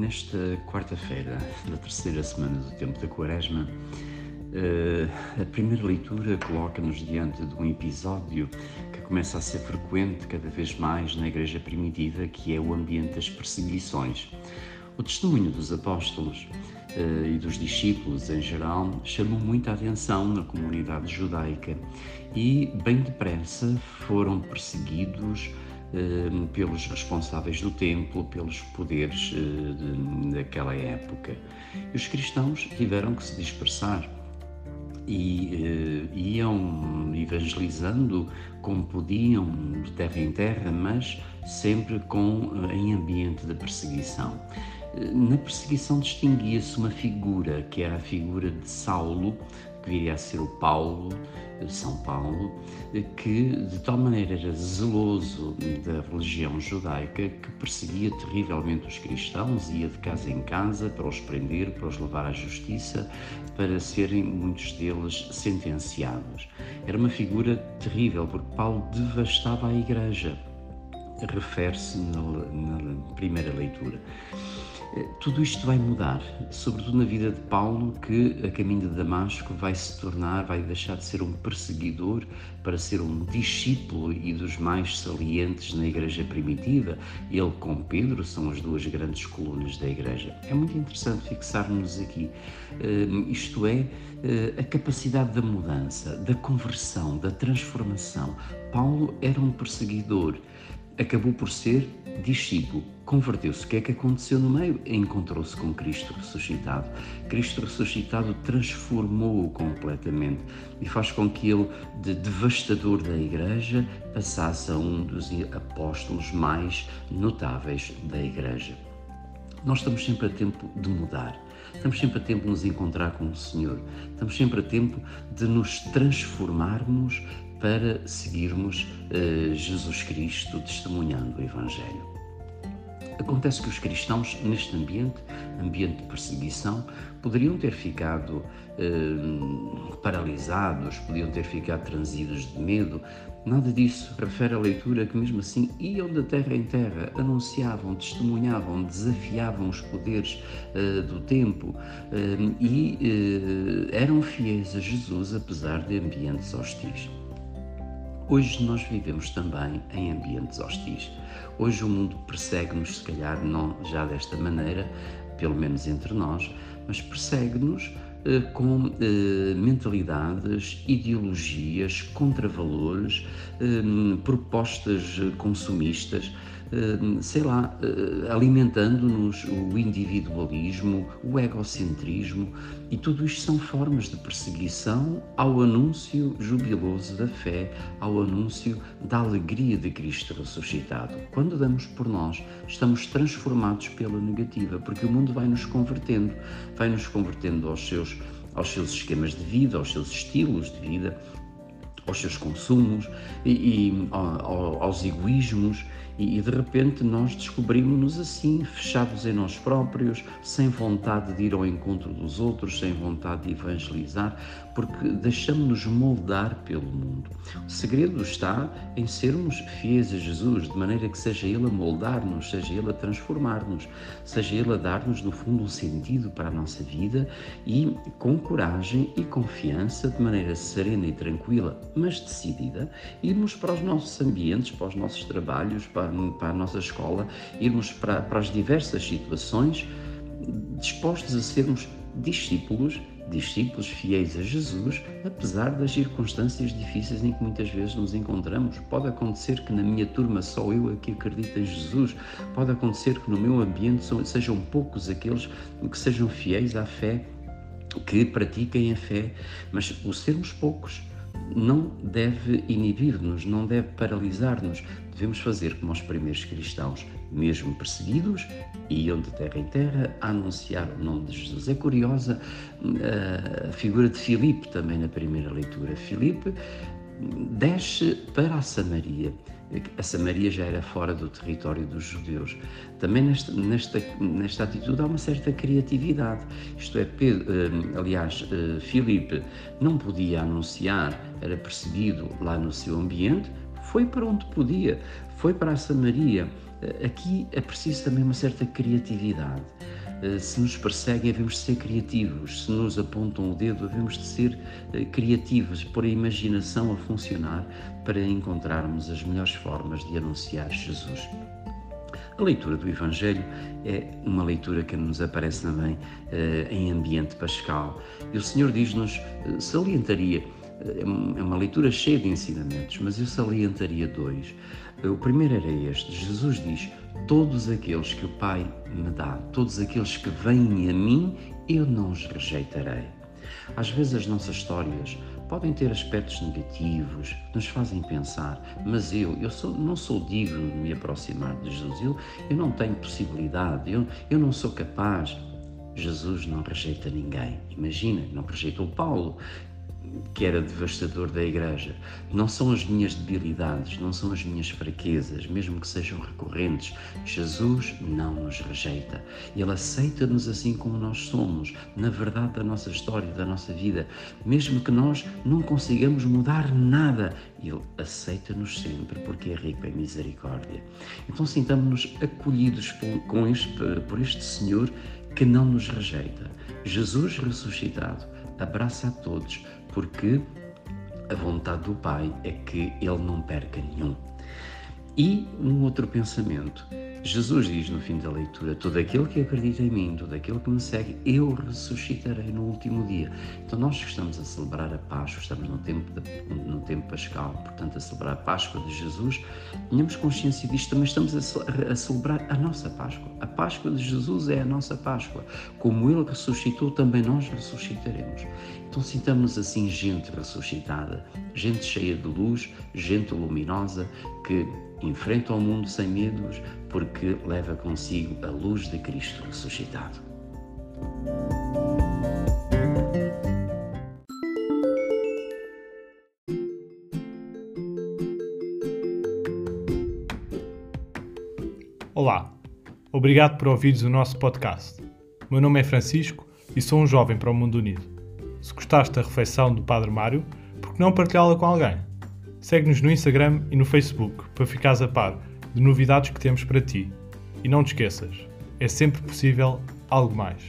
nesta quarta-feira da terceira semana do tempo da Quaresma, eh, a primeira leitura coloca-nos diante de um episódio que começa a ser frequente cada vez mais na Igreja Primitiva, que é o ambiente das perseguições. O testemunho dos apóstolos eh, e dos discípulos em geral chamou muita atenção na comunidade judaica e, bem depressa, foram perseguidos pelos responsáveis do templo, pelos poderes eh, daquela época. E os cristãos tiveram que se dispersar e uh, iam evangelizando como podiam, de terra em terra, mas sempre com, uh, em ambiente de perseguição. Na perseguição distinguia-se uma figura, que era a figura de Saulo, que viria a ser o Paulo, São Paulo, que de tal maneira era zeloso da religião judaica que perseguia terrivelmente os cristãos, ia de casa em casa para os prender, para os levar à justiça, para serem muitos deles sentenciados. Era uma figura terrível, porque Paulo devastava a igreja. Refere-se na, na primeira leitura. Eh, tudo isto vai mudar, sobretudo na vida de Paulo, que a caminho de Damasco vai se tornar, vai deixar de ser um perseguidor para ser um discípulo e dos mais salientes na igreja primitiva. Ele com Pedro são as duas grandes colunas da igreja. É muito interessante fixarmos aqui, eh, isto é, eh, a capacidade da mudança, da conversão, da transformação. Paulo era um perseguidor, acabou por ser discípulo, converteu-se. O que é que aconteceu no meio? Encontrou-se com Cristo ressuscitado. Cristo ressuscitado transformou-o completamente e faz com que ele, de devastador da Igreja, passasse a um dos apóstolos mais notáveis da Igreja. Nós estamos sempre a tempo de mudar. Estamos sempre a tempo de nos encontrar com o Senhor. Estamos sempre a tempo de nos transformarmos para seguirmos uh, Jesus Cristo testemunhando o Evangelho. Acontece que os cristãos, neste ambiente, ambiente de perseguição, poderiam ter ficado eh, paralisados, podiam ter ficado transidos de medo. Nada disso. Refere a leitura que, mesmo assim, iam de terra em terra, anunciavam, testemunhavam, desafiavam os poderes eh, do tempo eh, e eh, eram fiéis a Jesus, apesar de ambientes hostis. Hoje nós vivemos também em ambientes hostis. Hoje o mundo persegue-nos, se calhar não já desta maneira, pelo menos entre nós, mas persegue-nos eh, com eh, mentalidades, ideologias, contravalores, eh, propostas consumistas Hum, sei lá, eh, alimentando-nos o individualismo, o egocentrismo, e tudo isto são formas de perseguição ao anúncio jubiloso da fé, ao anúncio da alegria de Cristo ressuscitado. Quando damos por nós, estamos transformados pela negativa, porque o mundo vai nos convertendo, vai nos convertendo aos seus aos seus esquemas de vida, aos seus estilos de vida, aos seus consumos e, e aos egoísmos e, de repente nós descobrimos-nos assim, fechados em nós próprios, sem vontade de ir ao encontro dos outros, sem vontade de evangelizar, porque deixamos-nos moldar pelo mundo. O segredo está em sermos fiéis a Jesus, de maneira que seja Ele a moldar-nos, seja Ele a transformar-nos, seja Ele a dar-nos, no fundo, um sentido para a nossa vida e com coragem e confiança, de maneira serena e tranquila, mas decidida, irmos para os nossos ambientes, para os nossos trabalhos, para para a nossa escola, irmos para, para as diversas situações, dispostos a sermos discípulos, discípulos fiéis a Jesus, apesar das circunstâncias difíceis em que muitas vezes nos encontramos. Pode acontecer que na minha turma só eu aqui acredito em Jesus, pode acontecer que no meu ambiente sejam poucos aqueles que sejam fiéis à fé, que pratiquem a fé, mas o sermos poucos não deve inibir-nos, não deve paralisar-nos. Devemos fazer como os primeiros cristãos, mesmo perseguidos, iam de terra em terra a anunciar o nome de Jesus. É curiosa eh, a figura de Filipe também na primeira leitura. Filipe desce para a Samaria. A Samaria já era fora do território dos judeus. Também nesta, nesta, nesta atitude há uma certa criatividade. Isto é, Pedro, eh, aliás, eh, Filipe não podia anunciar, era perseguido lá no seu ambiente, foi para onde podia, foi para a Samaria Aqui é preciso também uma certa criatividade. Se nos perseguem, devemos de ser criativos. Se nos apontam o dedo, devemos de ser criativos, pôr a imaginação a funcionar para encontrarmos as melhores formas de anunciar Jesus. A leitura do Evangelho é uma leitura que nos aparece também uh, em ambiente pascal. E o Senhor diz-nos, salientaria, é uma leitura cheia de ensinamentos, mas eu salientaria dois. O primeiro era este: Jesus diz: Todos aqueles que o Pai me dá, todos aqueles que vêm a mim, eu não os rejeitarei. Às vezes as nossas histórias podem ter aspectos negativos, nos fazem pensar, mas eu, eu sou, não sou digno de me aproximar de Jesus, eu, eu não tenho possibilidade, eu, eu não sou capaz. Jesus não rejeita ninguém. Imagina, não rejeitou Paulo, que era devastador da igreja. Não são as minhas debilidades, não são as minhas fraquezas, mesmo que sejam recorrentes. Jesus não nos rejeita. Ele aceita-nos assim como nós somos, na verdade da nossa história, da nossa vida. Mesmo que nós não consigamos mudar nada, Ele aceita-nos sempre porque é rico em misericórdia. Então sintamos-nos acolhidos por, este, por este Senhor que não nos rejeita. Jesus ressuscitado abraça a todos porque a vontade do Pai é que ele não perca nenhum. E um outro pensamento. Jesus diz no fim da leitura: Todo aquele que acredita em mim, todo aquele que me segue, eu ressuscitarei no último dia. Então, nós que estamos a celebrar a Páscoa, estamos no tempo, de, no tempo pascal, portanto, a celebrar a Páscoa de Jesus, tenhamos consciência disto, também estamos a, a celebrar a nossa Páscoa. A Páscoa de Jesus é a nossa Páscoa. Como Ele ressuscitou, também nós ressuscitaremos. Então, sintamos assim gente ressuscitada, gente cheia de luz, gente luminosa que enfrenta o mundo sem medos, porque leva consigo a luz de Cristo ressuscitado. Olá, obrigado por ouvires o nosso podcast. Meu nome é Francisco e sou um jovem para o mundo unido. Se gostaste da refeição do Padre Mário, por que não partilhá-la com alguém? Segue-nos no Instagram e no Facebook para ficares a par de novidades que temos para ti. E não te esqueças, é sempre possível algo mais.